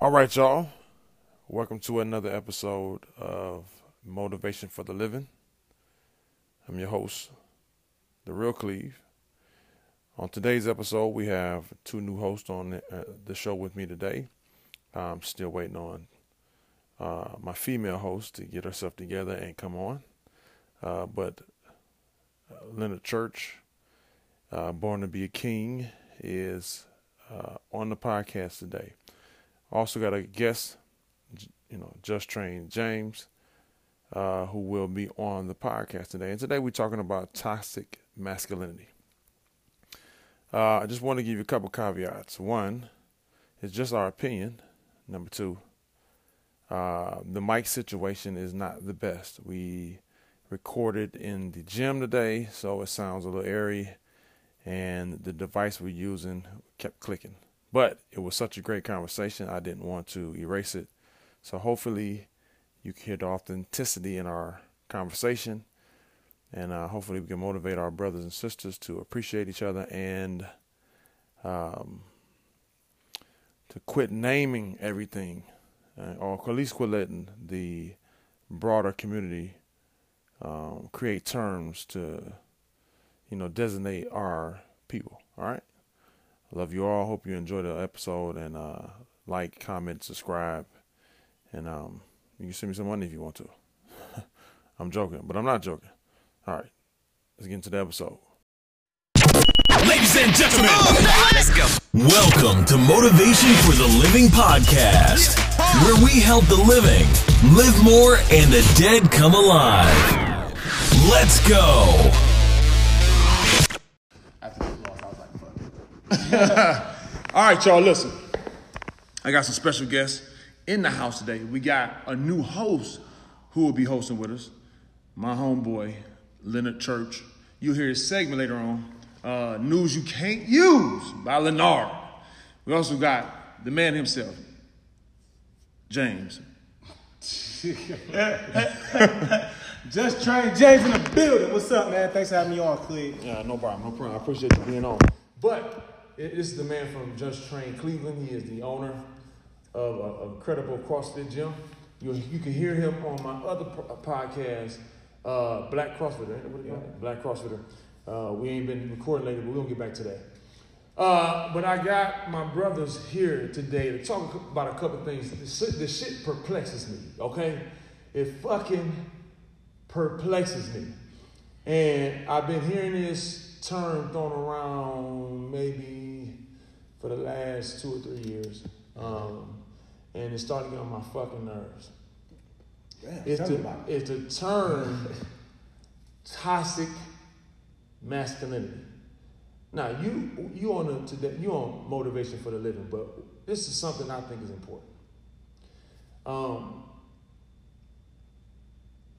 All right, y'all. Welcome to another episode of Motivation for the Living. I'm your host, The Real Cleve. On today's episode, we have two new hosts on the, uh, show with me today. I'm still waiting on uh, my female host to get herself together and come on. Uh, but uh, Leonard Church, uh, Born to Be a King, is on the podcast today. Also got a guest, you know, Just Train James, uh, who will be on the podcast today. And today we're talking about toxic masculinity. Uh, I just want to give you a couple caveats. One, it's just our opinion. Number two, uh, the mic situation is not the best. We recorded in the gym today, so it sounds a little airy, and the device we're using kept clicking. But it was such a great conversation, I didn't want to erase it. So hopefully you can hear the authenticity in our conversation. And uh, hopefully we can motivate our brothers and sisters to appreciate each other and um, to quit naming everything, uh, or at least quit letting the broader community um, create terms to, you know, designate our people. All right. Love you all. Hope you enjoy the episode and uh, like, comment, subscribe, and um, you can send me some money if you want to. I'm joking, but I'm not joking. All right, let's get into the episode. Ladies and gentlemen, let's go. Welcome to Motivation for the Living podcast, where we help the living live more and the dead come alive. Let's go. All right, y'all, listen. I got some special guests in the house today. We got a new host who will be hosting with us, my homeboy, Leonard Church. You'll hear his segment later on, uh, News You Can't Use by Leonard. We also got the man himself, James. Just train James in the building. What's up, man? Thanks for having me on, Cleve. Yeah, no problem, no problem. I appreciate you being on. But it- this is the man from Just Train Cleveland. He is the owner of a, a credible CrossFit gym. You, you can hear him on my other po- podcast, uh, Black CrossFitter. ain't it? What do you call it? Black CrossFitter. Uh, we ain't been recording lately, but we're gonna get back to that. Uh, but I got my brothers here today to talk about a couple things. This shit, this shit perplexes me, okay? It fucking perplexes me. And I've been hearing this term thrown around maybe for the last two or three years. Um, and it's starting to get on my fucking nerves. Damn, It's the, it's the term toxic masculinity. Now you you on the today you on motivation for the living, but this is something I think is important. Um,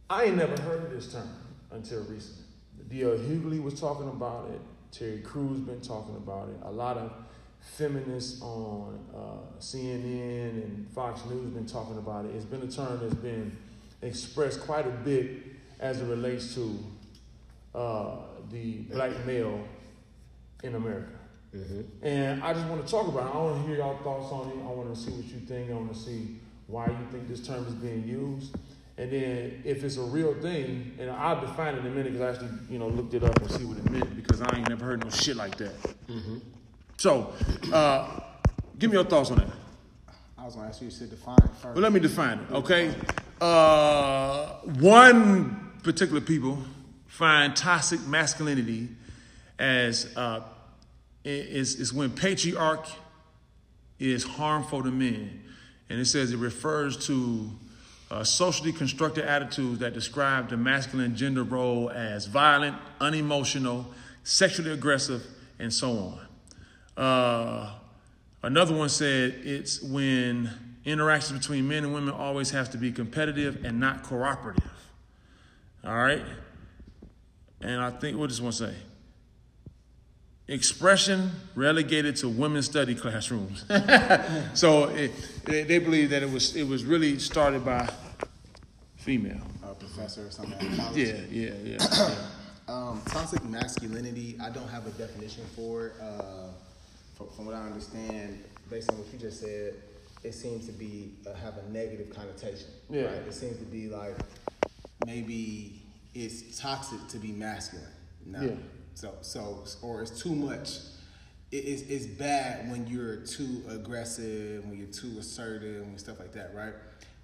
I ain't never heard of this term until recently. D.L. Hughley was talking about it. Terry Crews been talking about it. A lot of feminists on uh, CNN and Fox News have been talking about it. It's been a term that's been expressed quite a bit as it relates to uh, the black male in America. And I just want to talk about it. I want to hear y'all thoughts on it. I want to see what you think. I want to see why you think this term is being used. And then if it's a real thing, and I'll define it in a minute because I actually, you know, looked it up and see what it meant because I ain't never heard no shit like that. So, uh, give me your thoughts on that. I was gonna ask you to define it first. Well, let me define it, okay? Uh, one particular people find toxic masculinity as uh, is, is when patriarch is harmful to men. And it says it refers to uh, socially constructed attitudes that describe the masculine gender role as violent, unemotional, sexually aggressive, and so on. Uh, another one said it's when interactions between men and women always have to be competitive and not cooperative. All right? And I think, what does this one say? Expression relegated to women's study classrooms. so it, they, they believe that it was it was really started by female. A professor or something. at college. Yeah, yeah, yeah. yeah. Um, toxic masculinity. I don't have a definition for it. Uh, from, from what I understand, based on what you just said, it seems to be uh, have a negative connotation. Yeah. Right? It seems to be like maybe it's toxic to be masculine. No. Yeah. So so or it's too much. It, it's, it's bad when you're too aggressive, when you're too assertive, and stuff like that, right?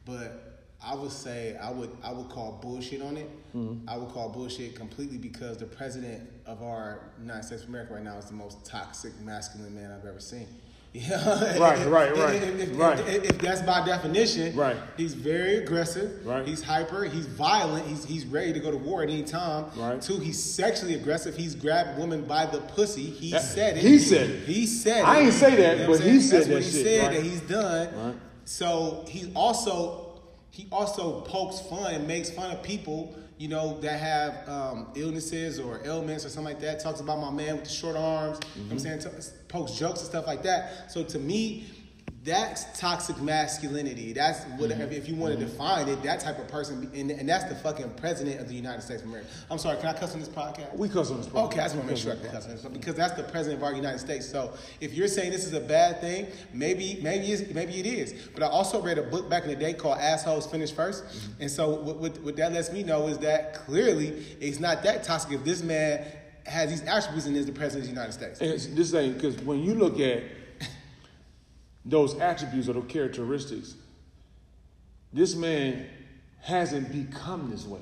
But I would say I would I would call bullshit on it. Mm-hmm. I would call bullshit completely because the president of our United States of America right now is the most toxic masculine man I've ever seen. Yeah. Right, If- right, right, If, if- right. if- that's by definition, Right. He's very aggressive. Right. He's hyper. He's violent. He's he's ready to go to war at any time. Right. Two, he's sexually aggressive. He's grabbed women by the pussy. He That- said it. he said it. He said it. I ain't say that, You know but he said That's that what he shit, said right. that he's done. Right. So he also he also pokes fun and makes fun of people, you know, that have um, illnesses or ailments or something like that. Talks about my man with the short arms. You know I'm saying T- pokes jokes and stuff like that. So to me, that's toxic masculinity. That's what mm-hmm. if you want to mm-hmm. define it, that type of person, and, and that's the fucking president of the United States of America. I'm sorry, can I cuss on this podcast? We cuss on this podcast. Okay, I just want to make sure I can cuss on this because that's the president of our United States. So if you're saying this is a bad thing, maybe maybe it's, maybe it is. But I also read a book back in the day called "Assholes Finish 1st mm-hmm. and so what, what, what that lets me know is that clearly it's not that toxic if this man has these attributes and is the president of the United States. And it's- this ain't because when you look at those attributes or those characteristics, this man hasn't become this way.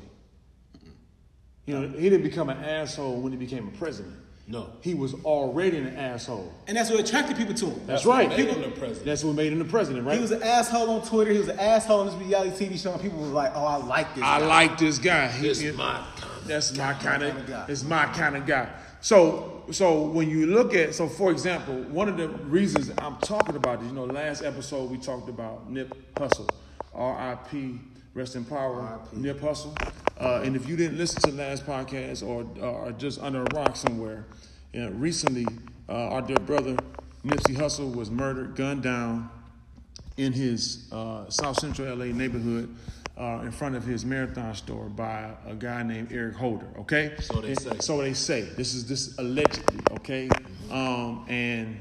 You know, he didn't become an asshole when he became a president. No. He was already an asshole. And that's what attracted people to him. That's, That's what right. made him the president. That's what made him the president, right? He was an asshole on Twitter. He was an asshole on this reality TV show. And people were like, "Oh, I like this." Guy. I guy. like this guy. He, This he- my kind of That's my kind kinda of. guy. It's my kind of guy. So, so when you look at, so for example, one of the reasons I'm talking about this, you know, last episode we talked about Nip Hussle, R.I.P. Rest in power, Nip Hussle. Uh, and if you didn't listen to the last podcast or or just under a rock somewhere, you know, recently uh, our dear brother Nipsey Hussle was murdered, gunned down in his uh, South Central LA neighborhood uh, in front of his marathon store by a guy named Eric Holder. Okay, So they And- say. So they say. This is this allegedly. Okay, um, and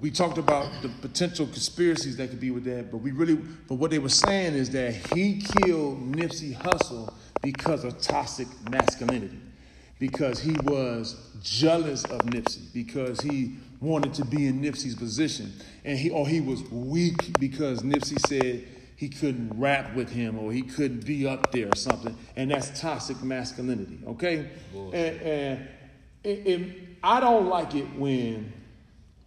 we talked about the potential conspiracies that could be with that, but we really, but what they were saying is that he killed Nipsey Hussle because of toxic masculinity, because he was jealous of Nipsey, because he wanted to be in Nipsey's position, and he or he was weak because Nipsey said he couldn't rap with him or he couldn't be up there or something, and that's toxic masculinity. Okay, and, and it, it, I don't like it when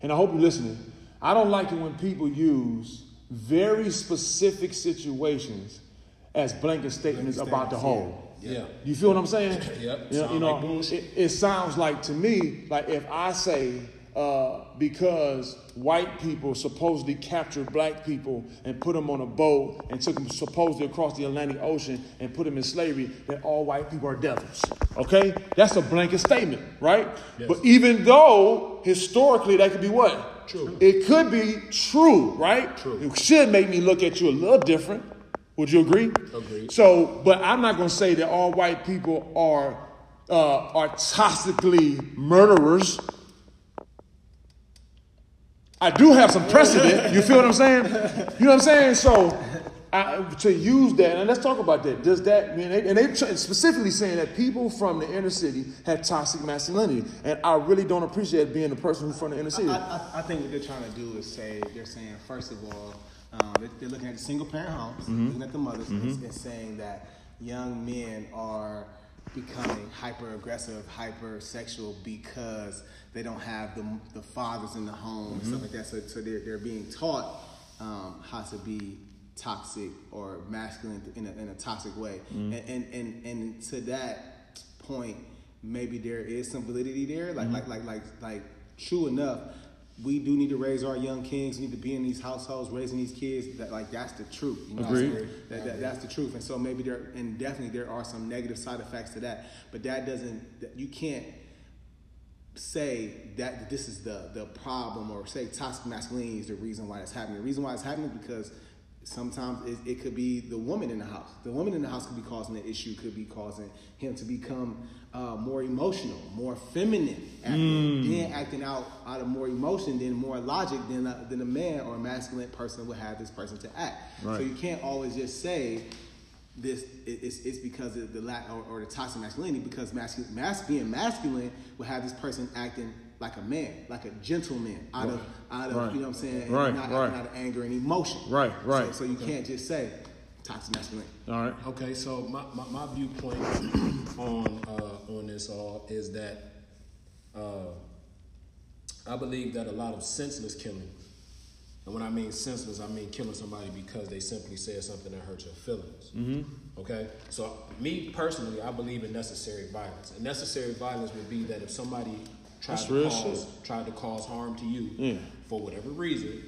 and I hope you're listening. I don't like it when people use very specific situations as blanket statements about the whole. Yeah. You feel what I'm saying? Yep, You know, you know, like it, it sounds like to me like if I say uh, because white people supposedly captured black people and put them on a boat and took them supposedly across the Atlantic Ocean and put them in slavery, that all white people are devils. Okay, that's a blanket statement, right? But even though historically that could be what? True. It could be true, right? True. It should make me look at you a little different. Would you agree? Agreed. So, but I'm not going to say that all white people are uh, are toxically murderers. I do have some precedent. You feel what I'm saying? You know what I'm saying? So, I, to use that, and let's talk about that. Does that mean? And they specifically saying that people from the inner city have toxic masculinity, and I really don't appreciate being the person who's from the inner city. I, I, I think what they're trying to do is say they're saying first of all um, they're, they're looking at the single parent homes, Mm-hmm. looking at the mothers, and, and saying that young men are becoming hyper aggressive, hyper sexual because they don't have the, the fathers in the home and Mm-hmm. stuff like that. So, so they're, they're being taught um, how to be toxic or masculine in a, in a toxic way. Mm-hmm. And, and, and, and to that point, maybe there is some validity there. Mm-hmm. Like, like, like, like, like, true enough, we do need to raise our young kings. We need to be in these households, raising these kids. That like that's the truth. You know what I'm Agreed. saying? That, that, that's the truth. And so maybe there, and definitely there are some negative side effects to that. But that doesn't. You can't say that this is the the problem or say toxic masculinity is the reason why it's happening. The reason why it's happening is because sometimes it, it could be the woman in the house. The woman in the house could be causing the issue. Could be causing him to become uh, more emotional, more feminine, acting, Mm. then acting out out of more emotion, then more logic than a, than a man or a masculine person would have this person to act. So you can't always just say this it- it's, it's because of the lack or, or the toxic masculinity because masculine mas, being masculine will have this person acting like a man like a gentleman out of out of Right. you know what i'm saying Right, not right. out of anger and emotion Right, right. so, so you can't just say toxic masculinity All right. Okay, so my, my, my viewpoint on uh, on this all is that uh, I believe that a lot of senseless killing, and when I mean senseless, I mean killing somebody because they simply said something that hurt your feelings. Mm-hmm. Okay, so me personally, I believe in necessary violence. And necessary violence would be that if somebody tried That's to cause shit. tried to cause harm to you Yeah. for whatever reason,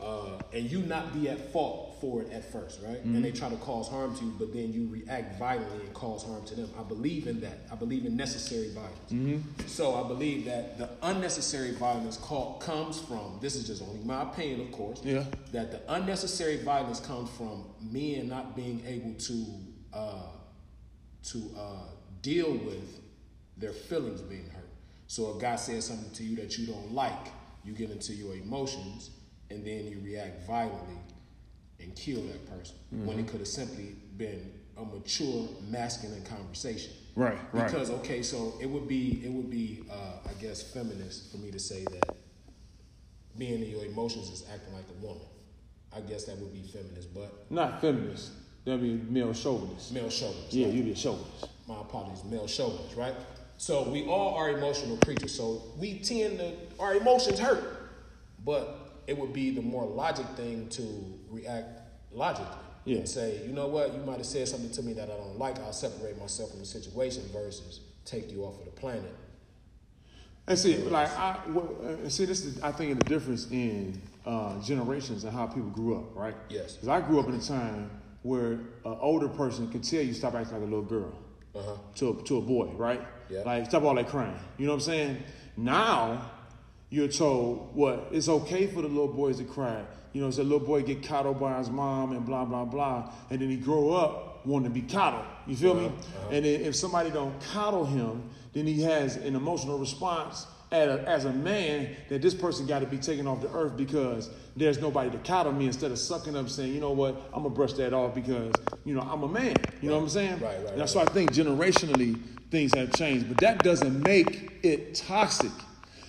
uh, and you not be at fault for it at first, right? Mm-hmm. And they try to cause harm to you, but then you react violently and cause harm to them. I believe in that. I believe in necessary violence. Mm-hmm. So I believe that the unnecessary violence call, comes from. This is just only my opinion, of course. Yeah. That the unnecessary violence comes from men not being able to uh, to uh, deal with their feelings being hurt. So a guy says something to you that you don't like, you get into your emotions, and then you react violently and kill that person when it could have simply been a mature masculine conversation. Right, right. Because okay, so it would be it would be uh, I guess feminist for me to say that being in your emotions is acting like a woman. I guess that would be feminist, but Not feminist. That'd be male chauvinist. male chauvinist. Yeah, you'd be a chauvinist. my apologies, male chauvinist, right? So we all are emotional creatures. So we tend to our emotions hurt, but it would be the more logic thing to react logically Yeah. and say, you know what, you might have said something to me that I don't like. I'll separate myself from the situation versus take you off of the planet. And see, like I well, uh, see, this is I think the difference in uh, generations and how people grew up, right? Yes. Because I grew up in a time where an older person could tell you stop acting like a little girl Uh-huh. to a, to a boy, right? Yeah. Like stop all that crying. You know what I'm saying? Now you're told what it's okay for the little boys to cry. You know, so the little boy get coddled by his mom and blah blah blah, and then he grow up wanting to be coddled. You feel uh-huh. me? And then if somebody don't coddle him, then he has an emotional response a, as a man that this person got to be taken off the earth because there's nobody to coddle me instead of sucking up saying, you know what, I'm gonna brush that off because you know I'm a man. You know what I'm saying? Right, right, And right. so I think generationally things have changed, but that doesn't make it toxic.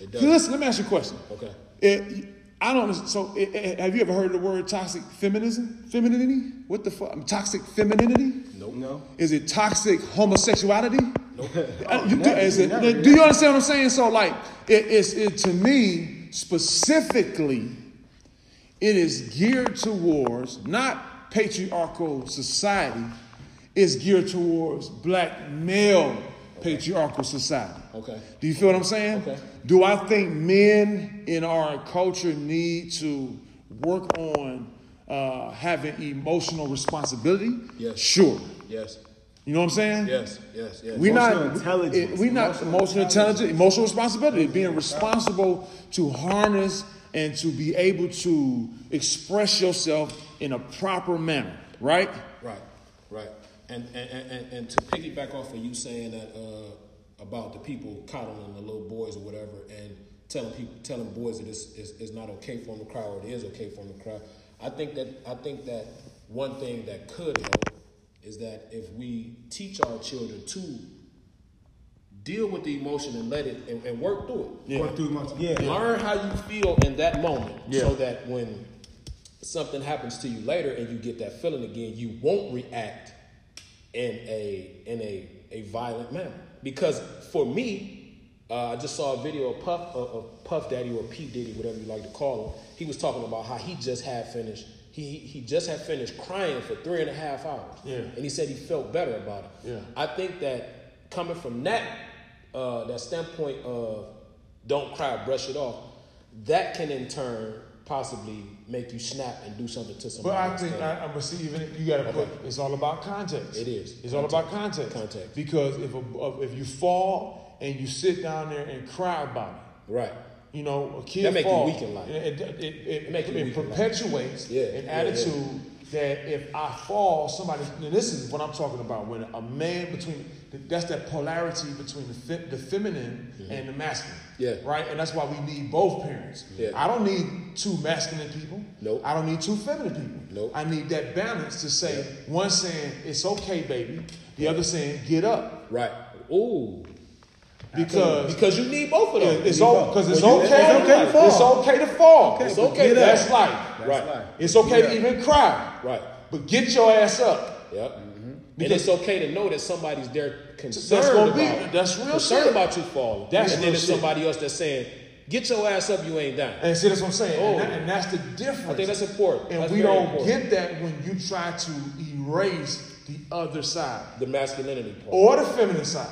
It So doesn't. Listen, let me ask you a question. Okay. It, I don't. So, it, it- have you ever heard the word toxic feminism? Femininity? What the fuck? Toxic femininity? Nope. no Is it toxic homosexuality? Nope. Uh, you- never, is it- never, do you understand what I'm saying? So, like, it, it's it, to me specifically, it is geared towards not patriarchal society. It's geared towards black male patriarchal society. Okay. Do you feel what I'm saying? Okay. Do I think men in our culture need to work on uh, having emotional responsibility? Yes. Sure. Yes. You know what I'm saying? Yes. Yes. Yes. We not Emotional intelligence. We not Emotional emotional intelligence, emotional responsibility, being responsible to harness and to be able to express yourself in a proper manner, right? Right, right. And and, and, and to piggyback off of you saying that uh, about the people coddling the little boys or whatever, and telling people, telling boys that it's, it's, it's not okay for them to cry or it is okay for them to cry. I think that I think that one thing that could help is that if we teach our children to deal with the emotion and let it and, and work through it. Yeah. Work through emotion. yeah Learn how you feel in that moment Yeah. so that when something happens to you later and you get that feeling again, you won't react in a in a, a violent manner. Because for me, uh, I just saw a video of Puff of, of Puff Daddy or P Diddy, whatever you like to call him. He was talking about how he just had finished. He, he just had finished crying for three and a half hours. Yeah. And he said he felt better about it. Yeah. I think that coming from that uh, that standpoint of don't cry, brush it off, that can in turn possibly make you snap and do something to somebody. But I think I, I'm see even if you got to put. It's all about context. It is. It's all about context. Context. Because if a, if you fall and you sit down there and cry about it, right. You know, a kid That make you weak in life. It, it, it, it, it weak in life. perpetuates Yeah, an yeah, attitude that if I fall, somebody. And this is what I'm talking about. When a man between that's that polarity between the fe, the feminine and the masculine. Mm-hmm. Yeah. Right. And that's why we need both parents. Yeah. I don't need two masculine people. Nope. I don't need two feminine people. Nope. I need that balance to say one saying it's okay, baby. The other saying get up Right. Ooh. Because Because you need both of them. it's because it's Well, okay. it's okay to fall. It's okay to fall. Okay, it's okay. That's life. That's Right. life. It's okay Get to even cry. Right. But get your ass up. Yep. And Because- it's okay to know that somebody's there That's concerned be- about that's real concerned shit. about you falling. That's and then there's somebody else that's saying, "Get your ass up, you ain't down." And see, that's what I'm saying. Oh. And, that- and that's the difference. I think that's important. And That's we don't important. get that when you try to erase the other side the masculinity part. or the feminine side.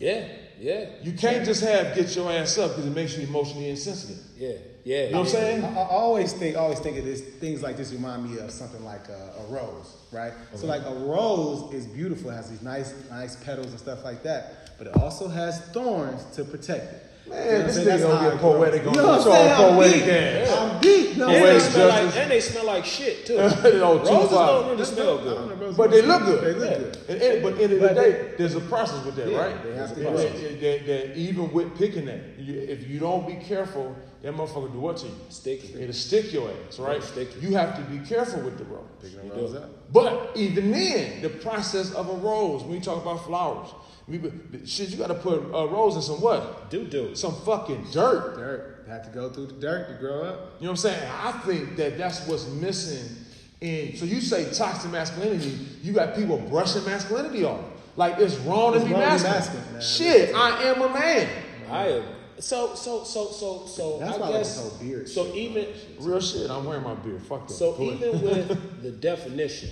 Yeah, yeah, You can't just have get your ass up because it makes you emotionally insensitive. yeah, yeah. You know what I'm saying? I, I always think, always think of this. Things like this remind me of something like a, a rose, right? So like a rose is beautiful, it has these nice, nice petals and stuff like that, but it also has thorns to protect it. Man, You know this saying? nigga gonna how get it poetic on You know what this I'm saying? all I'm poetic ass. I'm deep. No, And they, smell like, and they smell like shit too. You know, Roses Tupac. don't really smell good. But they look good. They look Yeah. good. And, and- but at the end of the day, there's a process with that, Yeah, right? they have to And go. that- that- that even with picking that, you, if you don't be careful, that motherfucker do what to you? Sticky. It'll stick your ass, right? Stick you. You have to be careful with the rose. Picking the rose up. But even then, the process of a rose, when you talk about flowers, we, shit, you got to put a rose in some what? Do do. Some fucking dirt. Dirt. Have to go through the dirt to grow up. You know what I'm saying? I think that that's what's missing. And so you say toxic masculinity, you got people brushing masculinity off. Like it's wrong It's to be wrong masculine. masculine. Shit, I am a man. I am. So so so so so. That's I why I like guess this whole beard so. shit. Even Real shit. I'm wearing my beard. Fuck that. so Go even with the definition,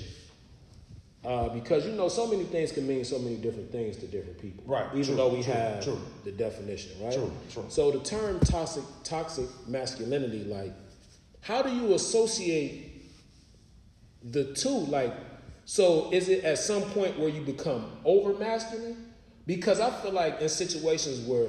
uh, because you know so many things can mean so many different things to different people. Right, Even true, though we true, have true. the definition, right? True, true. So the term toxic toxic masculinity, like, how do you associate the two? Like, so is it at some point where you become over masculine? Because I feel like in situations where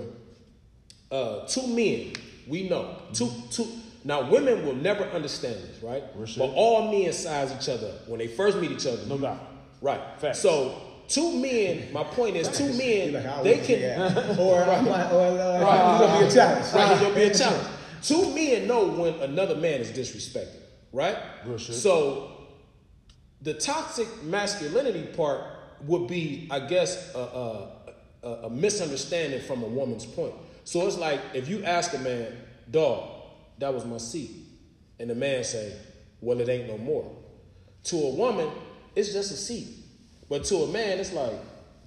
uh, two men, we know, two, two. Now, women will never understand this, right? Real. But all men size each other when they first meet each other. No doubt. Right. Facts. So, two men, my point is, two men, like, they can. Or I might, or uh, it's gonna be a challenge. Right, it's gonna be a challenge. Two men know when another man is disrespected, right? So the toxic masculinity part would be, I guess, a, a, a misunderstanding from a woman's point. So it's like if you ask a man, dog, that was my seat, and the man say, well, it ain't no more. To a woman, it's just a seat, but to a man, it's like,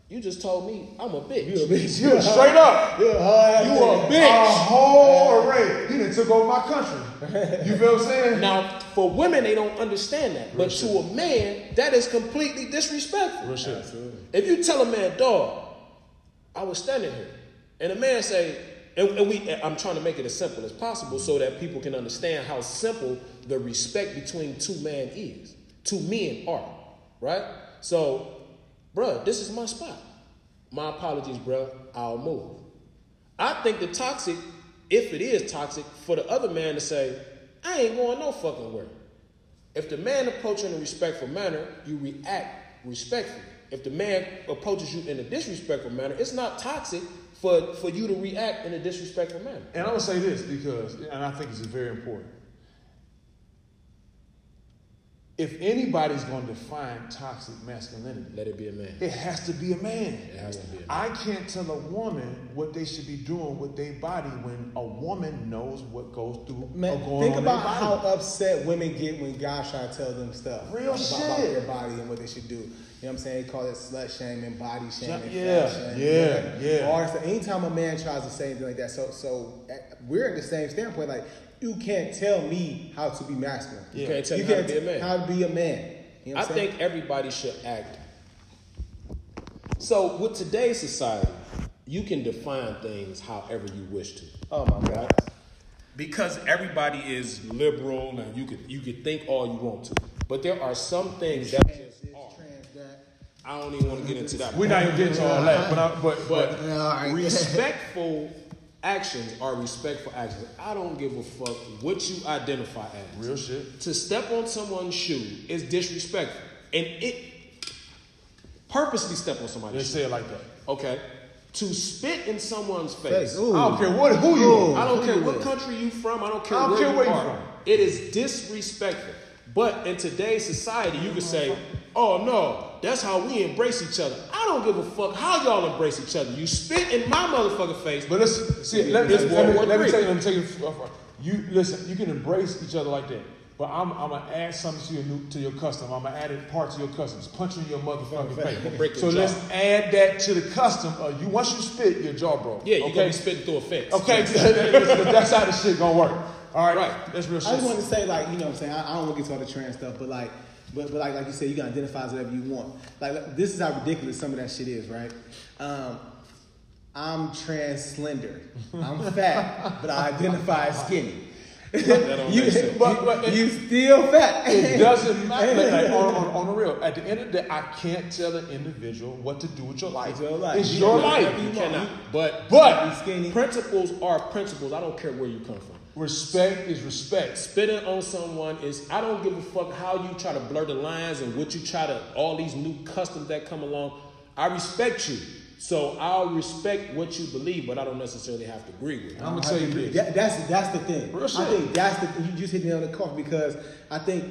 you just told me I'm a bitch. You a bitch. You straight up. Uh, you a hard You ass a nigga. bitch. A whole array. You done took over my country. You feel what I'm saying? Now, for women, they don't understand that. But to a man, that is completely disrespectful. Real shit. If you tell a man, dog, I was standing here, and a man say, and, and we, I'm trying to make it as simple as possible so that people can understand how simple the respect between two men is, two men are, right? So, bruh, this is my spot. My apologies, bruh. I'll move. I think the toxic, if it is toxic, for the other man to say, I ain't going no fucking where. If the man approaches in a respectful manner, you react respectfully. If the man approaches you in a disrespectful manner, it's not toxic for, for you to react in a disrespectful manner. And I'm gonna say this because, and I think it's very important. If anybody's gonna define toxic masculinity, Let it be a man. it has to be a man. It has to be a man. I can't tell a woman what they should be doing with their body when a woman knows what goes through Man, going think about how upset women get when guys try to tell them stuff Real about, shit. about their body and what they should do. You know what I'm saying? They call it slut shaming, body shaming, Yeah, shaming, yeah, yeah. Or so anytime a man tries to say anything like that, so so uh, we're at the same standpoint. Like you can't tell me how to be masculine. You can't tell me how to be a man. How to be a man. You know I saying? think everybody should act. So, with today's society, you can define things however you wish to. Oh my god. because everybody is liberal and you could you could think all you want to, but there are some things that just are. trans. I don't even want to get into that. We're not even getting to all that, but I, but but Yeah, all right. respectful actions are respectful actions. I don't give a fuck what you identify as. Real shit. To step on someone's shoe is disrespectful, and it purposely step on somebody's They shoe. say it like that. Okay. To spit in someone's face. Face. I don't care what who you Ooh. are. I don't Who care what with? country you from. I don't care I don't where, care you where you are. from. It is disrespectful. But in today's society, you could say, "Oh no, that's how we embrace each other." I don't give a fuck how y'all embrace each other. You spit in my motherfucking face, But listen, see, let, It's let, let, me, War let me tell you, let me tell you. uh, uh, You listen. You can embrace each other like that. But I'm, I'm gonna add something to your new, to your custom. I'm gonna add a part to your customs. Punching your motherfucking break face. your So jaw. let's add that to the custom. Uh, you once you spit, your jaw broke. yeah, you okay? gonna be spitting through a fence. Okay, that's how the shit gonna work. All right, Right. That's real shit. I just want to say, like, you know what I'm saying? I, I don't want to get to all the trans stuff, but like, but, but like, like you said, you can identify as whatever you want. Like, like, this is how ridiculous some of that shit is, right? Um, I'm trans slender. I'm fat, but I identify as skinny. you, make. But- but- you still fat. It doesn't matter. Like, like, on, on, on the real, at the end of the day, I can't tell an individual what to do with your life. With your life. It's You your can life. You you cannot. But But Be principles are principles. I don't care where you come from. Respect is respect. Spitting on someone is I don't give a fuck how you try to blur the lines and what you try to all these new customs that come along. I respect you. So I'll respect what you believe, but I don't necessarily have to agree with it. I'm gonna tell you this. That, that's that's the thing. Real I shit. think that's the you just hit me on the cuff because I think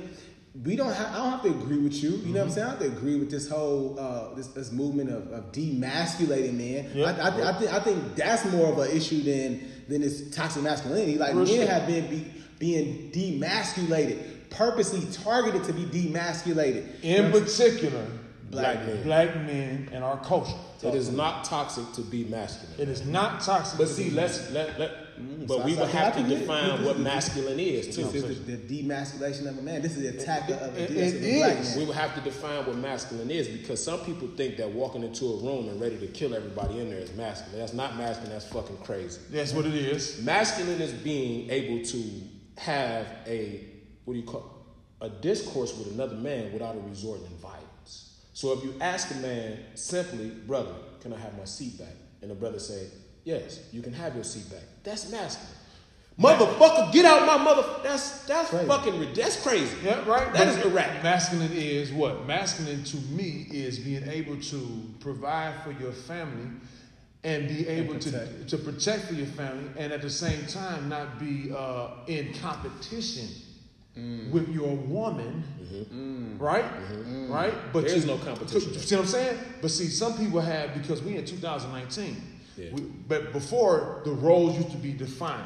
we don't have I don't have to agree with you. You know what I'm saying? I don't have to agree with this whole uh, this, this movement of, of demasculating men. Yeah. I, I, I think I think that's more of an issue than than this toxic masculinity. Like Real men shit. have been be, being demasculated, purposely targeted to be demasculated. You know In what particular, Black men. black men and our culture. It is not toxic to be masculine. It is not toxic. But to see, be- let's let let. Mm-hmm. But so we I- would have to define this what is- masculine is This too. is the, the demasculation of a man. This is the attack of, of, It- the, it of a black man. We would have to define what masculine is because some people think that walking into a room and ready to kill everybody in there is masculine. That's not masculine. That's fucking crazy. that's what it is. Masculine is being able to have a what do you call a discourse with another man without a resort in violence. So if you ask a man simply, brother, can I have my seat back? And the brother say, yes, you can have your seat back. That's masculine. Motherfucker, get out my mother. That's that's Crazy. fucking that's crazy. Yeah, right. That is But is erratic. Masculine is what? Masculine to me is being able to provide for your family and be able to protect. to protect for your family, and at the same time not be uh, in competition Mm. with your woman, right? Right. But Mm-hmm. There is you- no competition. you See what I'm saying? But see, some people have because we in 2019. Yeah. We, but before the roles used to be defined.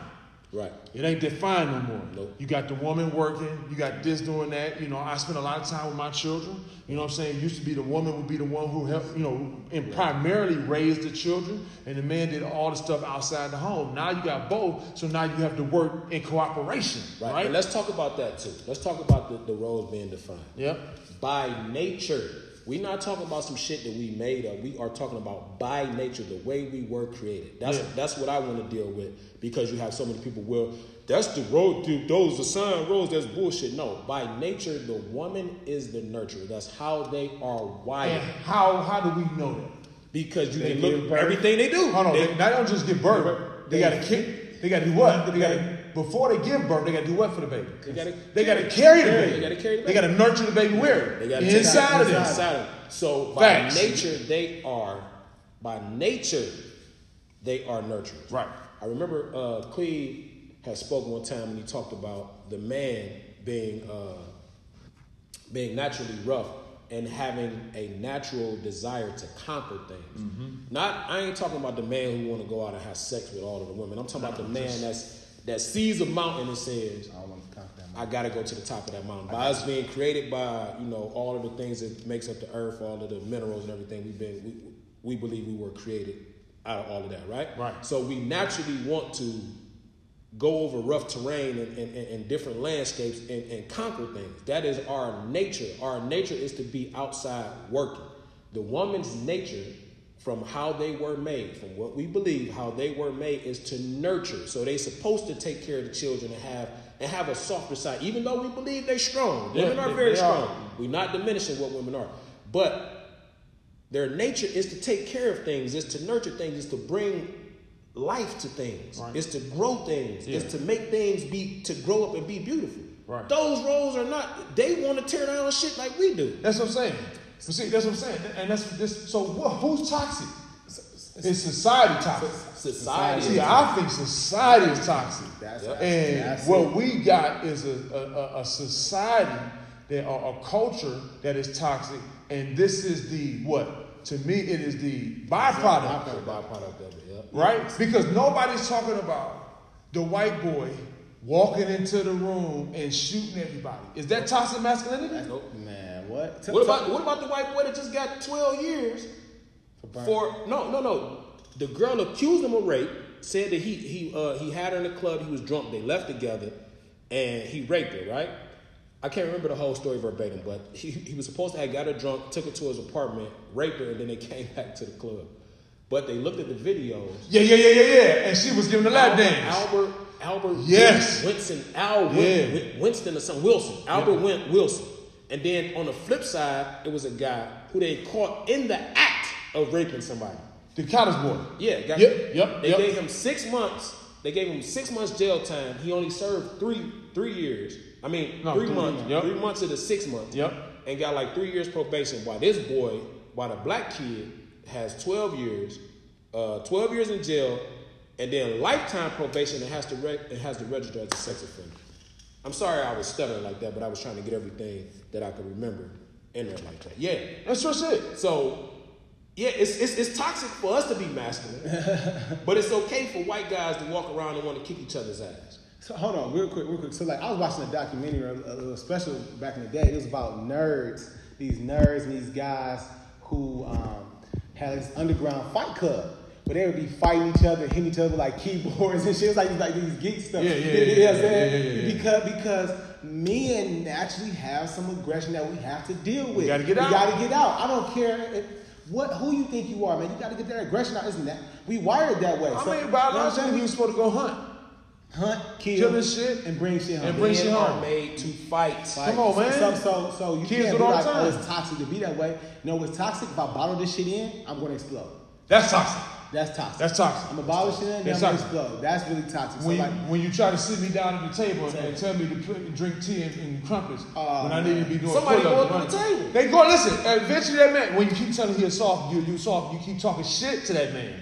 Right. It ain't defined no more. Nope. You got the woman working, you got this doing that. You know, I spend a lot of time with my children. You know what I'm saying? It used to be the woman would be the one who helped, you know, and primarily raised the children, and the man did all the stuff outside the home. Now you got both, so now you have to work in cooperation, Right. right? And let's talk about that too. Let's talk about the, the roles being defined. Yep. By nature, we're not talking about some shit that we made up. We are talking about by nature, the way we were created. That's Yeah. that's what I want to deal with because you have so many people. Well, that's the road. Dude, those assigned roles. That's bullshit. No, by nature, the woman is the nurturer. That's how they are wired. And how how do we know that? Because you They can look birth. everything they do. Hold on, They- they, they don't just give birth. They, got to kick. They got to do what? They got to before they give birth. They got to do what for the baby? They gotta They got to carry- carry the baby. they gotta carry the They got to nurture the baby where? They gotta inside of them. Inside of them. So by Facts. nature, they are by nature they are nurturers. Right. I remember uh, Cleve had spoken one time when he talked about the man being uh, being naturally rough and having a natural desire to conquer things. Mm-hmm. Not I ain't talking about the man who want to go out and have sex with all of the women. I'm talking about the man that's that sees a mountain and says, I want to count that. I gotta go to the top of that mountain. By us being created by, you know, all of the things that makes up the earth, all of the minerals and everything, we've been we, we believe we were created out of all of that, right? Right. So we naturally want to go over rough terrain and, and, and, and different landscapes and, and conquer things. That is our nature. Our nature is to be outside working. The woman's nature, from how they were made, from what we believe, how they were made, is to nurture. So they're supposed to take care of the children and have and have a softer side. Even though we believe they're strong, Yeah, women are they- very they are. strong. We're not diminishing what women are, but their nature is to take care of things, is to nurture things, is to bring life to things. Right. It's to grow things. Yeah. It's to make things be to grow up and be beautiful. Right. Those roles are not. They want to tear down shit like we do. That's what I'm saying. But see, that's what I'm saying. And that's this. So what, who's toxic? Is society toxic? Society. See, I think society is toxic. That's, Yep. And that's what we got is a, a, a- society that or a culture that is toxic, and this is the what? To me, it is the byproduct, The byproduct of it. Yeah. right? Because nobody's talking about the white boy walking into the room and shooting everybody. Is that toxic masculinity? Nope. Man, what? What about what about the white boy that just got 12 years burn- for no no no? The girl accused him of rape. Said that he he uh, he had her in the club. He was drunk. They left together, and he raped her. Right? I can't remember the whole story verbatim, but he, he was supposed to have got her drunk, took her to his apartment, raped her, and then they came back to the club. But they looked at the videos. Yeah, yeah, yeah, yeah, yeah. And she was giving the lap dance. Albert, Albert Yes. Winston, Al Yeah. Winston or something, Wilson, Albert Win- Wilson. And then on the flip side, it was a guy who they caught in the act of raping somebody. The cottage boy. Yeah, got, Yep, yep, They yep. gave him six months. They gave him six months jail time. He only served three three years. I mean, No, three, three months. months, yep. Three months of the six months. Yep. And got like three years probation. While this boy, while the black kid has twelve years, uh, twelve years in jail, and then lifetime probation and has to re- and has to register as a sex offender. I'm sorry I was stuttering like that, but I was trying to get everything that I can remember in there like that. Yeah. That's just it. So, yeah, it's, it's, it's toxic for us to be masculine, but it's okay for white guys to walk around and want to kick each other's ass. So hold on, real quick, real quick. So like, I was watching a documentary, a, little special back in the day. It was about nerds, these nerds and these guys who um, had this underground fight club. But they would be fighting each other, hitting each other with like keyboards and shit. It was like, like these geek stuff. Yeah, yeah, You know what I'm saying? yeah, yeah, yeah. Because because men naturally have some aggression that we have to deal with. gotta get we out. gotta get out. I don't care if, what who you think you are, man. You gotta get that aggression out. Isn't that we wired that way? I So, mean, you know what I'm biologically, saying? he supposed to go hunt. hunt, kill, Kill this shit, and bring shit home. and bring Men shit are made to fight. Like, Come on, man. So, so, so you Kids can't be all like, the oh, it's toxic to be that way. You know what's toxic? If I bottle this shit in, I'm gonna explode. That's toxic. That's toxic. That's toxic. I'm gonna bottle shit in, then That's I'm toxic. explode. That's really toxic. So When you, like, when you try to sit me down at the table and, Table. tell me to put, drink tea and, and crumpets Oh, when I need to be doing Somebody going to the table. They go listen. Eventually, that man. When you keep telling him he's soft, you you soft. You keep talking shit to that man,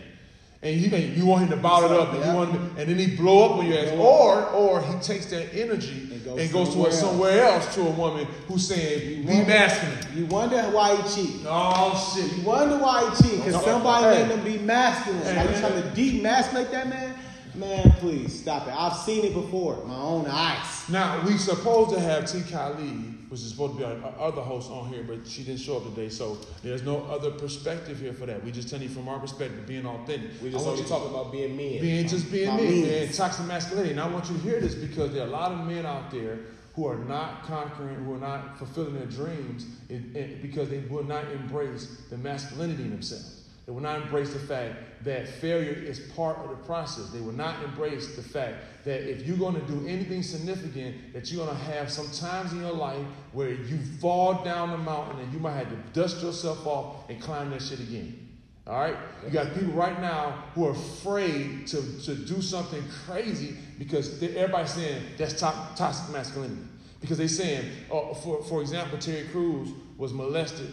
and you you want him to bottle it up, and Yeah. you want him, to- and then he blow up on your ass, or or he takes that energy And and, goes goes to somewhere somewhere else to a woman who's saying be masculine. you wonder why he cheat. Oh shit. You wonder why he cheat because somebody Hey. made him be masculine. Hey, Are you hey, trying to demasculate that man? Man, please stop it. I've seen it before, my own eyes. Now we supposed to have T. Khalid, which is supposed to be our, our other host on here, but she didn't show up today, so there's no other perspective here for that. We just telling you from our perspective, being authentic. We just I want only you talking about being men. being just being My men, means. man, toxic masculinity. And I want you to hear this because there are a lot of men out there who are not conquering, who are not fulfilling their dreams, it, it- because they will not embrace the masculinity in themselves. They will not embrace the fact that failure is part of the process. They will not embrace the fact that if you're going to do anything significant, that you're going to have some times in your life where you fall down the mountain and you might have to dust yourself off and climb that shit again. All right? You got people right now who are afraid to, to do something crazy because everybody's saying that's to- toxic masculinity. Because they're saying, oh, for, for example, Terry Crews was molested.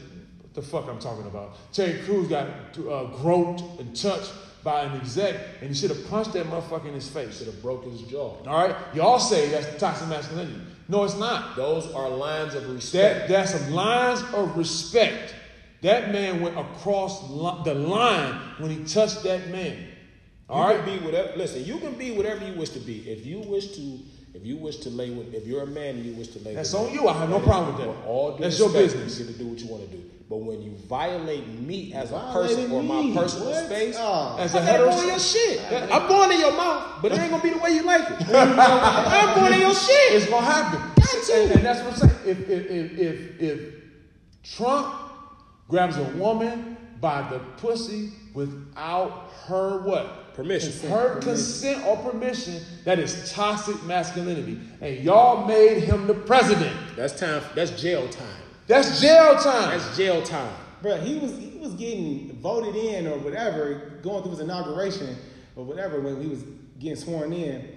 The fuck I'm talking about? Terry Crews got uh, groped and touched by an exec, and he should have punched that motherfucker in his face. Should have broke his jaw. All right? Y'all say that's toxic masculinity. No, it's not. Those are lines of respect. That, that's some lines of respect. That man went across li- the line when he touched that man. All you right? can be whatever. Listen, you can be whatever you wish to be. If you wish to, if you wish to lay with, if you're a man and you wish to lay, That's with on me, you. I have no problem with that. All That's your business. You get to do what you want to do. But when you violate me as a person or my me? personal What? space, Oh. As a I gotta go in heterosexual, your shit. I'm going in your mouth, but it ain't gonna be the way you like it. I'm going in your shit. it's gonna happen. Got to. And, and that's what I'm saying. If if if if, if Trump grabs a woman by the pussy without her what? Permission. Her consent or permission, that is toxic masculinity. And y'all made him the president. That's time. That's jail time. That's jail time. That's jail time. Bro, he was he was getting voted in or whatever, going through his inauguration, or whatever when he was getting sworn in,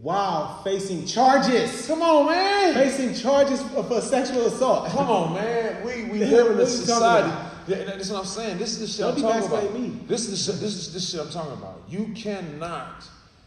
while facing charges, Come on, man. facing charges for, for sexual assault. Come on, man. We we The live in a what are you talking society. About? Yeah, and that's what I'm saying. This is the shit Don't I'm talking about. gaslighting me. This is the shit, this is this shit I'm talking about. You cannot.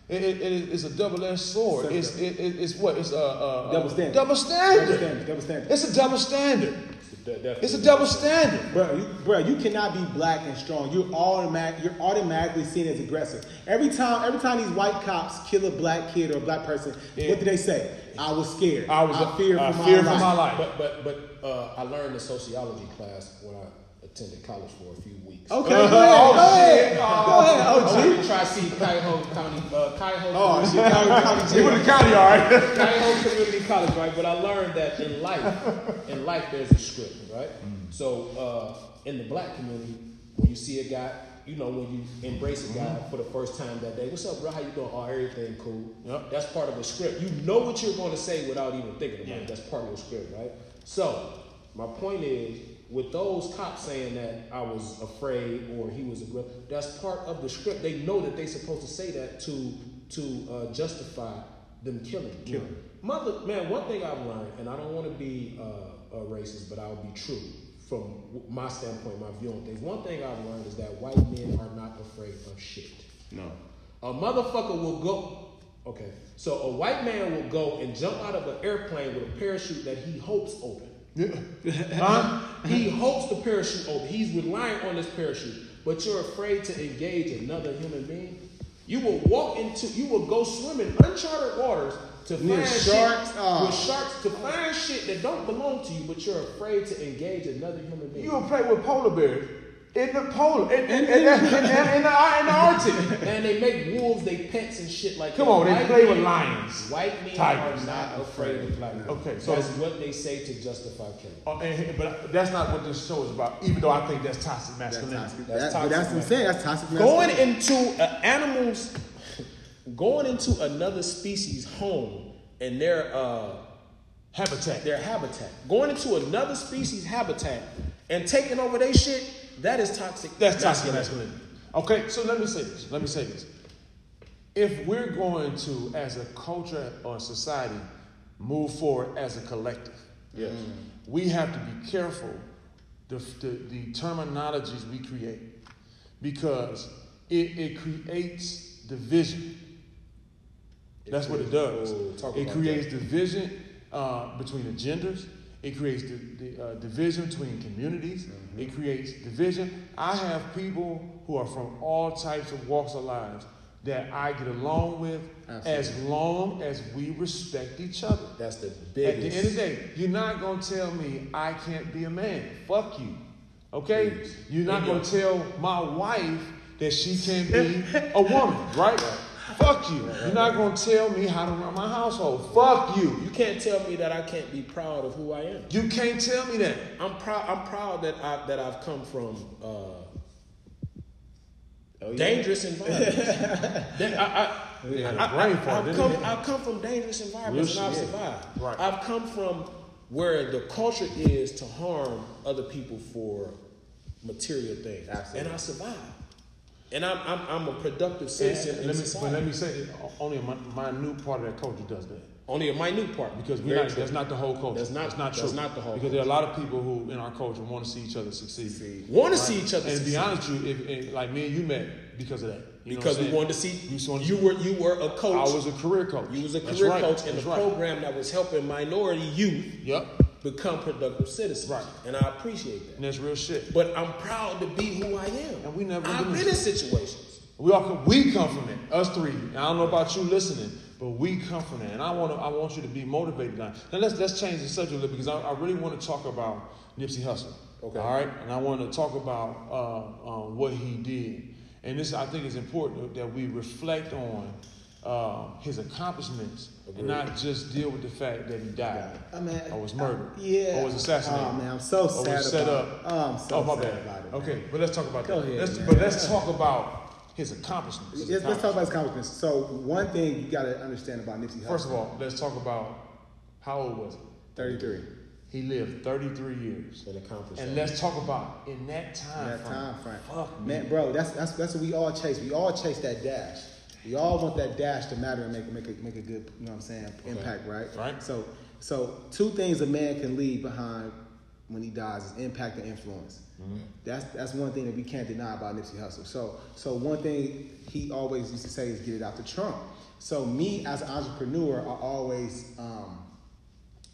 It, it, it is a double-edged sword. It's it, it, it's what it's a, a, a Double standard. Double standard. Double standard, double standard. It's a double standard. Definitely. It's a double standard. Bro, you, bro, you cannot be black and strong. You're automatic. You're automatically seen as aggressive. Every time, every time these white cops kill a black kid or a black person, Yeah. what do they say? I was scared. I was feared I for, my, feared life. for my life. But but but uh, I learned in sociology class when I attended college for a few weeks. Okay, go ahead. go ahead. shit. Go Oh, ahead, I OG. went to Tri-C Cuyahoga County, uh, Cuyahoga Oh Community- shit, County, county You jail. went to county, all right? Cuyahoga Community College, right? But I learned that in life, in life, there's a script, right? So uh, in the black community, when you see a guy, you know, when you embrace a guy for the first time that day, what's up, bro? How you doing? Oh, everything cool. Yep. That's part of a script. You know what you're going to say without even thinking about Yeah. it. That's part of the script, right? So my point is, with those cops saying that I was afraid or he was a aggressive, that's part of the script. They know that they're supposed to say that to to uh, justify them killing. Killing. Mother, man, one thing I've learned, and I don't want to be uh, a racist, but I'll be true from my standpoint, my view on things. One thing I've learned is that white men are not afraid of shit. No. A motherfucker will go. Okay, so a white man will go and jump out of an airplane with a parachute that he hopes open. Huh? he hopes the parachute open. He's relying on this parachute, but you're afraid to engage another human being. You will walk into, you will go swim in uncharted waters to find sharks? shit, Oh. with sharks to find shit that don't belong to you, but you're afraid to engage another human being. You gonna play with polar bears in the polar in, in, in, the, in the Arctic. Man, they make wolves they pets and shit like that. Come that. on, they White play with lions, White men tigers. are not afraid of black men. Okay, so- that's what they say to justify killing. Oh, and- but that's not what this show is about. Even though I think that's toxic That's masculinity. toxic. That's That- toxic, but that's what I'm saying. That's toxic. Masculinity. Going into uh, animals, going into another species' home and their uh, Habitat. their habitat, going into another species' habitat and taking over their shit, that is toxic. That's toxic masculinity. masculinity. Okay, so let me say this. Let me say this. If we're going to, as a culture or society, move forward as a collective, Yes. we have to be careful the, the, the terminologies we create because it, it creates division. That's what it does. Talk It about creates division uh, between the genders. It creates the, the uh, division between communities. Mm-hmm. It creates division. I have people who are from all types of walks of lives that I get along with as long as we respect each other. That's the biggest. At the end of the day, you're not gonna tell me I can't be a man. Fuck you. Okay? Please. You're not gonna tell my wife that she can't be a woman, right? Fuck you. You're not gonna tell me how to run my household. Fuck you. You can't tell me that I can't be proud of who I am. You can't tell me that. I'm proud. I'm proud that I that I've come from uh, Oh, dangerous environments. That I, I, They had a I, brain I, fart, I've come. I've come from dangerous environments Real and I've shit. survived. Right. I've come from where the culture is to harm other people for material things, Absolutely. and I survived. And I'm I'm, I'm a productive citizen And let me, society. but let me say, uh, only a min- minute part of that culture does that. Only a minute part Because we're not, true. that's not the whole culture. That's not- That's not that's true. not the whole Because there are a lot of people who in our culture want to see each other succeed. Want to see each other succeed. And to be honest with you, if, if, like me and you met because of that. You because we wanted to see We just wanted you to- were you were a coach. I was a career coach. You was a That's career right. coach in That's the right. program that was helping minority youth Yep. Become productive citizens. Right. And I appreciate that. And that's real shit. But I'm proud to be who I am. And we never I've been in situations. We all come, we come from it. Us three. And I don't know about you listening, but we come from it. And I want to I want you to be motivated now. Now let's let's change the subject a little because I, I really want to talk about Nipsey Hussle. Okay. All right. And I want to talk about uh, um, what he did. And this I think is important that we reflect on uh, his accomplishments and not just deal with the fact that he died I mean, or was murdered uh, yeah. or was assassinated. Oh, man, I'm so or sad was set about up. it. Oh, I'm so oh, my sad bad. about it, man. Okay, but let's talk about Go that. ahead, let's, man. But let's talk about his accomplishments. His Let's, let's talk about his accomplishments. accomplishments. So one thing you got to understand about Nipsey Hussle. First of all, let's talk about how old was he? 33. He lived 33 years. And accomplished And that. let's talk about in that time that frame. time frame. Fuck Man, me. bro, that's that's that's what we all chase. We all chase that dash. We all want that dash to matter and make make a make a good, you know what I'm saying, impact, right? Right. So so two things a man can leave behind when he dies is impact and influence. Mm-hmm. That's that's one thing that we can't deny about Nipsey Hussle. So so one thing he always used to say is get it out to Trump. So me as an entrepreneur, I always um,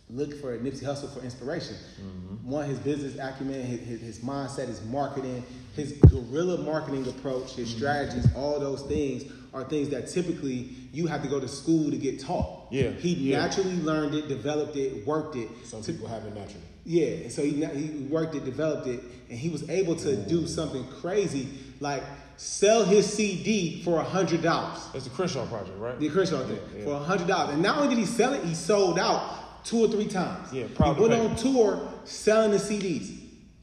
look for Nipsey Hussle for inspiration. Mm-hmm. One, his business acumen, his, his, his mindset, his marketing, his guerrilla marketing approach, his mm-hmm. strategies, all those things are things that typically you have to go to school to get taught. Yeah, He yeah. naturally learned it, developed it, worked it. Some to- people have it naturally. yeah, and so he, he worked it, developed it, and he was able to do mm. something crazy like sell his CD for a hundred dollars. That's the Crenshaw project, right? The Crenshaw thing Yeah. for a hundred dollars, and not only did he sell it, he sold out two or three times. Yeah, proud he went on tour selling the CDs.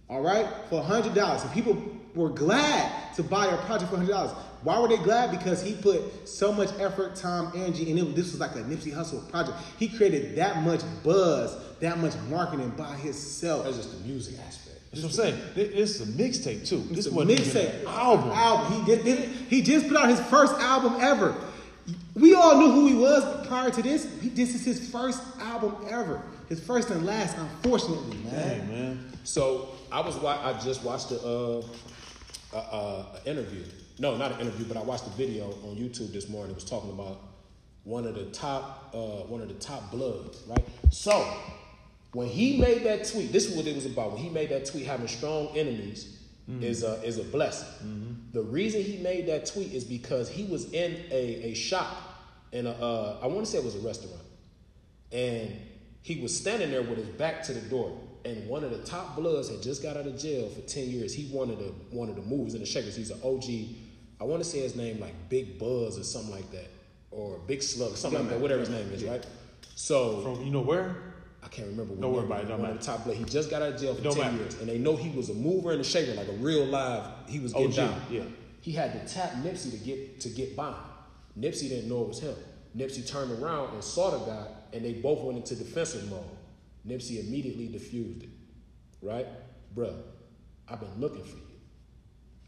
All right, for a hundred dollars, and people were glad to buy a project for a hundred dollars. Why were they glad? Because he put so much effort, time, energy, and it, this was like a Nipsey Hussle project. He created that much buzz, that much marketing by himself. That's just the music aspect. That's what I'm saying. It- It's a mixtape too. This It's a wasn't mixtape album. Album. He just did it. He just put out his first album ever. We all knew who he was prior to this. He, this is his first album ever. His first and last, unfortunately, man. Hey man, So I was wa- I just watched a, uh, a, a, a interview. No, not an interview, but I watched a video on YouTube this morning. It was talking about one of the top uh, one of the top bloods, right? So when he made that tweet, this is what it was about. When he made that tweet, having strong enemies is a is a blessing. The reason he made that tweet is because he was in a, a shop in a uh, I want to say it was a restaurant and he was standing there with his back to the door. And one of the top bloods had just got out of jail for ten years. He wanted to one of the movies in the Shakers. He's an OG. I want to say his name like Big Buzz or something like that, or Big Slug, something like that. Whatever his name is, right? So from you know where? I can't remember. Don't worry about it, don't matter. top blood. He just got out of jail for ten matter. years, and they know he was a mover and a shaker, like a real live. He was getting OG, down. yeah. He had to tap Nipsey to get to get by. Nipsey didn't know it was him. Nipsey turned around and saw the guy, and they both went into defensive mode. Nipsey immediately defused it. Right, bruh. I've been looking for you.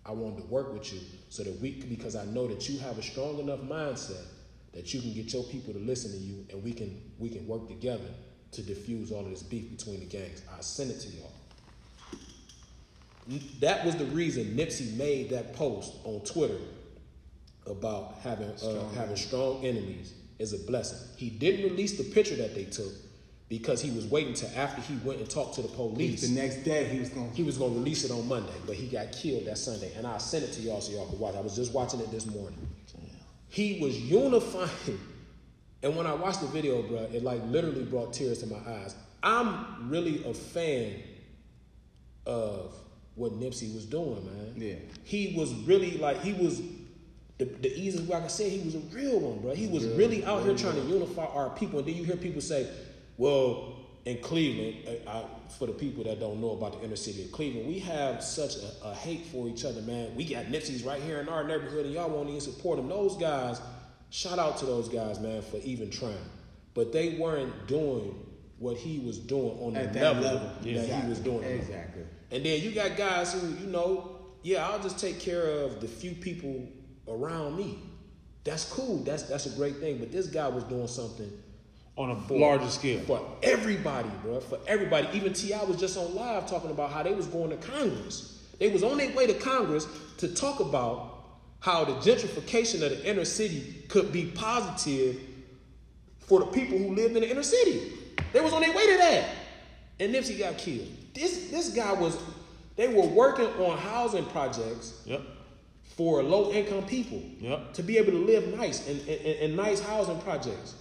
I wanted to work with you so that we, because I know that you have a strong enough mindset that you can get your people to listen to you, and we can we can work together to diffuse all of this beef between the gangs. I send it to y'all. That was the reason Nipsey made that post on Twitter about having uh, having strong enemies is a blessing. He didn't release the picture that they took because he was waiting to after he went and talked to the police. The next day, he was going. He was gonna release it on Monday, but he got killed that Sunday. And I sent it to y'all so y'all could watch. I was just watching it this morning. He was unifying. And when I watched the video, bro, it like literally brought tears to my eyes. I'm really a fan of what Nipsey was doing, man. Yeah. He was really like he was the, the easiest way I can say he was a real one, bro. He was really out here trying to unify our people. And then you hear people say, well, in Cleveland, I, I, for the people that don't know about the inner city of Cleveland, we have such a, a hate for each other, man. We got Nipsey's right here in our neighborhood, and y'all won't even support them. Those guys, shout out to those guys, man, for even trying. But they weren't doing what he was doing on the that level, level. that Exactly. he was doing. Exactly. And then you got guys who, you know, yeah, I'll just take care of the few people around me. That's cool. That's that's a great thing. But this guy was doing something On a for- larger scale. for everybody, bro. For everybody. Even T.I. was just on live talking about how they was going to Congress. They was on their way to Congress to talk about how the gentrification of the inner city could be positive for the people who lived in the inner city. They was on their way to that. And Nipsey got killed. This this guy was they were working on housing projects Yep. for low income people. Yep. To be able to live nice in, in- in nice housing projects.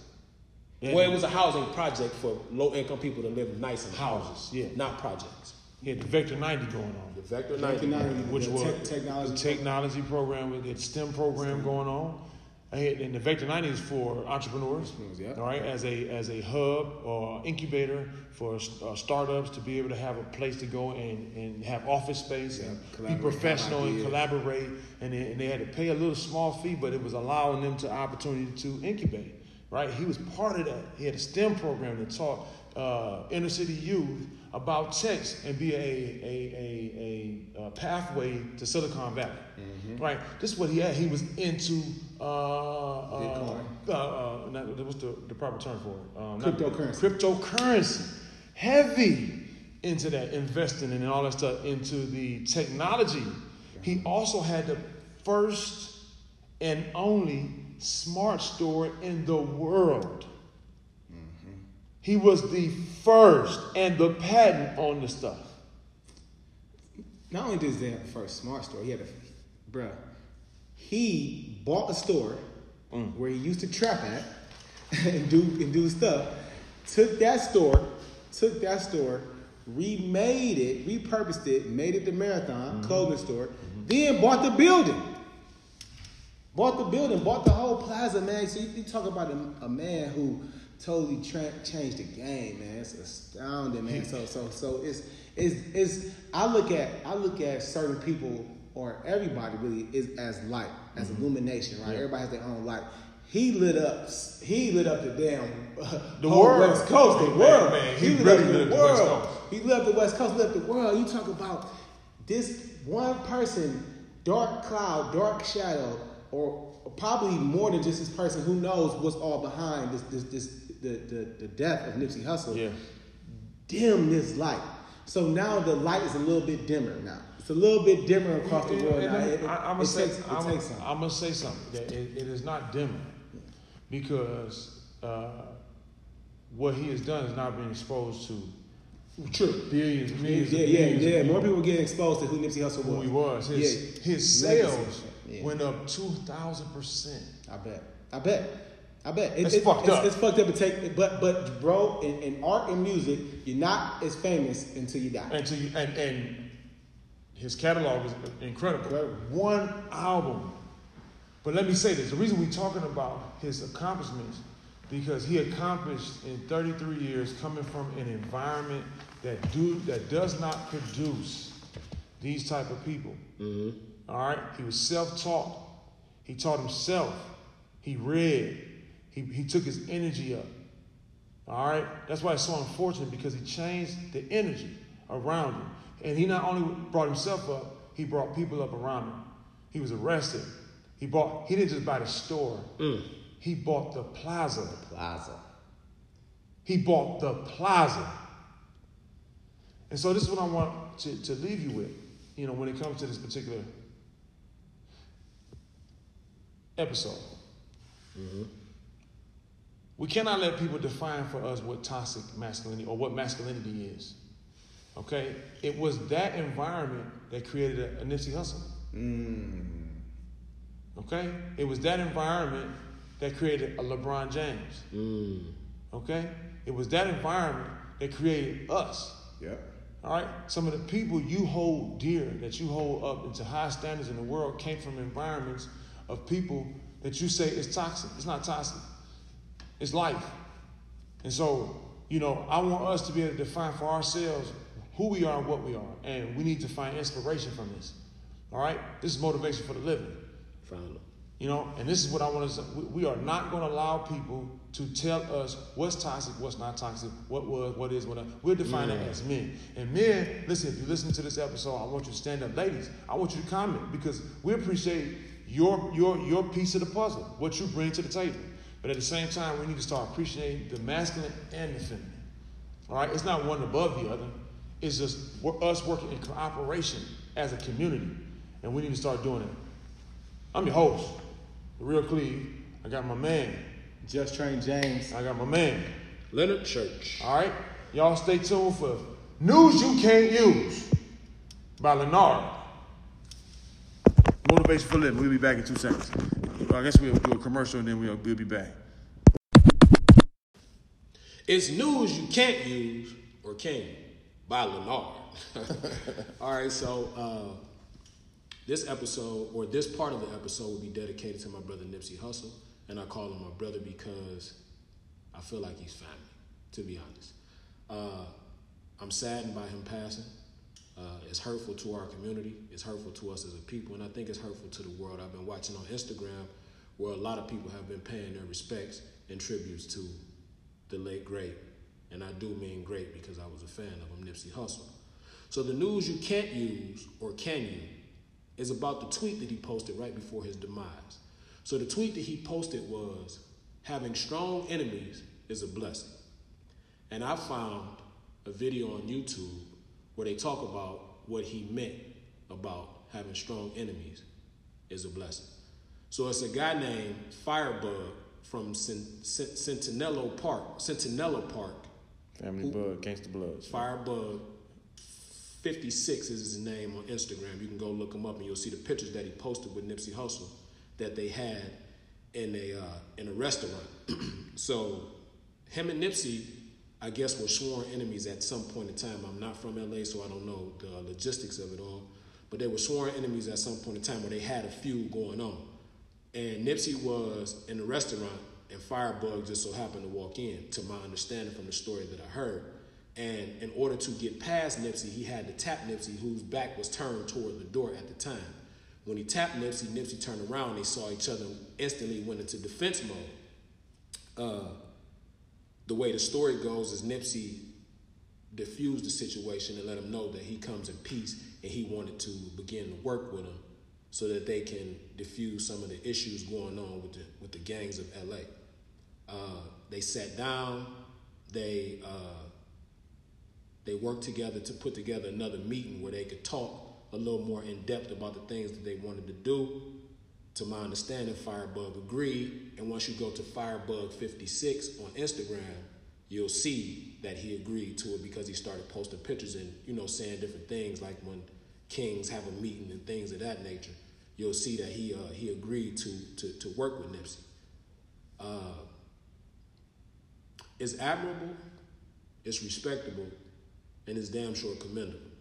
Yeah. Well, it was a housing project for low income people to live nice in houses, yeah. not projects. He had the Vector 90 going on. The Vector Vector 90. 90. which was tech- technology the technology program with the STEM program going on. And and the Vector 90 is for entrepreneurs, Entrepreneurs, yeah. all right, as a as a hub or incubator for uh, startups to be able to have a place to go and, and have office space and be professional and collaborate. And they, and they had to pay a little small fee, but it was allowing them to opportunity to incubate. Right, he was part of that. He had a STEM program that taught uh, inner city youth about checks and be a, a, a, a, a pathway to Silicon Valley. Right? This is what he had. He was into uh, uh, Bitcoin. uh, uh, not, what's the, the proper term for it? Um, not- Cryptocurrency. Cryptocurrency. Heavy into that, investing and all that stuff, into the technology. He also had the first and only smart store in the world. He was the first and the patent on the stuff. Not only does he have the first smart store, he had a, bruh, he bought a store Mm. where he used to trap at and do and do stuff. Took that store, took that store, remade it, repurposed it, made it the Marathon Mm-hmm. clothing store. Then bought the building. Bought the building, bought the whole plaza, man. So you, you talk about a, a man who totally tra- changed the game, man. It's astounding, man. So so so it's it's it's I look at I look at certain people or everybody really is as light, as illumination, right? Everybody has their own light. He lit up. He lit up the damn uh, The whole world. West Coast, the Man, world. man, he he, lit really up the lit the West world. Coast. He lit up the West Coast, lit up the world. You talk about this one person, dark cloud, dark shadow, or probably more than just this person. Who knows what's all behind this, this, this the, the, the death of Nipsey Hussle? Yeah. Dim this light. So now the light is a little bit dimmer now. It's a little bit dimmer across the world now. It, it, I'm gonna say, takes, I'm, takes something. I'm gonna say something that it, it is not dimmer because uh, what he has done is not being exposed to True. billions, millions, yeah, of yeah, yeah. More people getting exposed to who Nipsey Hussle was. who he was. His, Yeah. his sales Yeah. went up two thousand percent. I bet. I bet. I bet. It- It's it- fucked it's, up. It's fucked up to take, but but bro, in, in art and music, you're not as famous until you die. And to and and his catalog is incredible. Incredible. One album. But let me say this: the reason we're talking about his accomplishments because he accomplished in 33 years coming from an environment that do that does not produce these type of people. Mm-hmm. All right, he was self-taught. He taught himself. He read. He, he took his energy up. All right, that's why it's so unfortunate because he changed the energy around him, and he not only brought himself up, he brought people up around him. He was arrested. He bought. He didn't just buy the store. Mm. He bought the plaza. The Plaza. He bought the plaza. And so this is what I want to, to leave you with, you know, when it comes to this particular episode. Mm-hmm. We cannot let people define for us what toxic masculinity or what masculinity is. Okay? It was that environment that created a, a Nipsey Hussle. Mm. Okay? It was that environment that created a LeBron James. Mm. Okay? It was that environment that created us. Yep. All right? Some of the people you hold dear, that you hold up into high standards in the world, came from environments of people that you say is toxic. It's not toxic, it's life. And so, you know, I want us to be able to define for ourselves who we are and what we are. And we need to find inspiration from this. All right? This is motivation for the living. Finally. You know, and this is what I want to say. We, are not going to allow people to tell us what's toxic, what's not toxic, what was, what is, what not. We'll define it as men. And men, listen, if you listen to this episode, I want you to stand up. Ladies, I want you to comment because we appreciate your, your, your piece of the puzzle, what you bring to the table. But at the same time, we need to start appreciating the masculine and the feminine. All right? It's not one above the other. It's just we're- us working in cooperation as a community. And we need to start doing it. I'm your host, the real Cleve. I got my man. Just Train James. I got my man. Leonard Church. All right? Y'all stay tuned for News You Can't Use by Leonard. Motivation for Living. We'll be back in two seconds. I guess we'll do a commercial and then we'll, we'll be back. It's news you can't use or can by Leonard. All right, so uh, this episode or this part of the episode will be dedicated to my brother Nipsey Hussle, and I call him my brother because I feel like he's family. To be honest, uh, I'm saddened by him passing. Uh, it's hurtful to our community. It's hurtful to us as a people, and I think it's hurtful to the world. I've been watching on Instagram where a lot of people have been paying their respects and tributes to the late great and I do mean great because I was a fan of him, Nipsey Hussle. So the news you can't use, or can you, is about the tweet that he posted right before his demise. So the tweet that he posted was, having strong enemies is a blessing. And I found a video on YouTube where they talk about what he meant about having strong enemies is a blessing. So it's a guy named Firebug from Centinela Park, Centinela Park. Family who, Bug, Gangsta Bloods. Firebug 56 is his name on Instagram. You can go look him up and you'll see the pictures that he posted with Nipsey Hussle that they had in a uh, in a restaurant. so him and Nipsey, I guess, were sworn enemies at some point in time. I'm not from LA, so I don't know the logistics of it all. But they were sworn enemies at some point in time where they had a feud going on. And Nipsey was in the restaurant, and Firebug just so happened to walk in, to my understanding from the story that I heard. And in order to get past Nipsey, he had to tap Nipsey, whose back was turned toward the door at the time. When he tapped Nipsey, Nipsey turned around. They saw each other instantly went into defense mode. Uh, the way the story goes is Nipsey diffused the situation and let him know that he comes in peace and he wanted to begin to work with him so that they can diffuse some of the issues going on with the with the gangs of LA. Uh, they sat down. They uh, they worked together to put together another meeting where they could talk a little more in depth about the things that they wanted to do. To my understanding, Firebug agreed. And once you go to Firebug56 on Instagram, you'll see that he agreed to it because he started posting pictures and, you know, saying different things like when kings have a meeting and things of that nature. You'll see that he uh, he agreed to, to to work with Nipsey. Uh, it's admirable, it's respectable, and it's damn sure commendable.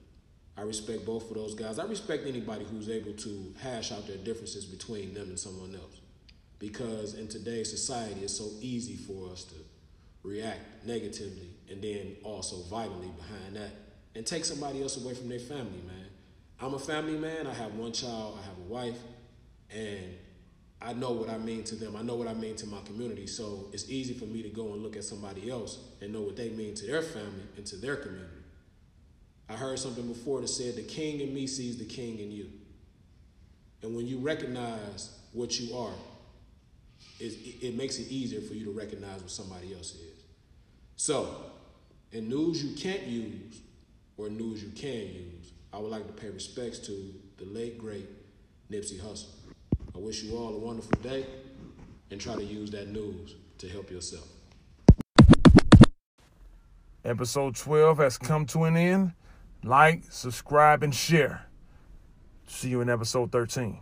I respect both of those guys. I respect anybody who's able to hash out their differences between them and someone else. Because in today's society, it's so easy for us to react negatively and then also violently behind that and take somebody else away from their family, man. I'm a family man. I have one child, I have a wife, and I know what I mean to them. I know what I mean to my community. So it's easy for me to go and look at somebody else and know what they mean to their family and to their community. I heard something before that said, The king in me sees the king in you. And when you recognize what you are, it, it makes it easier for you to recognize what somebody else is. So, in news you can't use or news you can use, I would like to pay respects to the late, great Nipsey Hussle. I wish you all a wonderful day and try to use that news to help yourself. Episode 12 has come to an end. Like, subscribe, and share. See you in episode 13.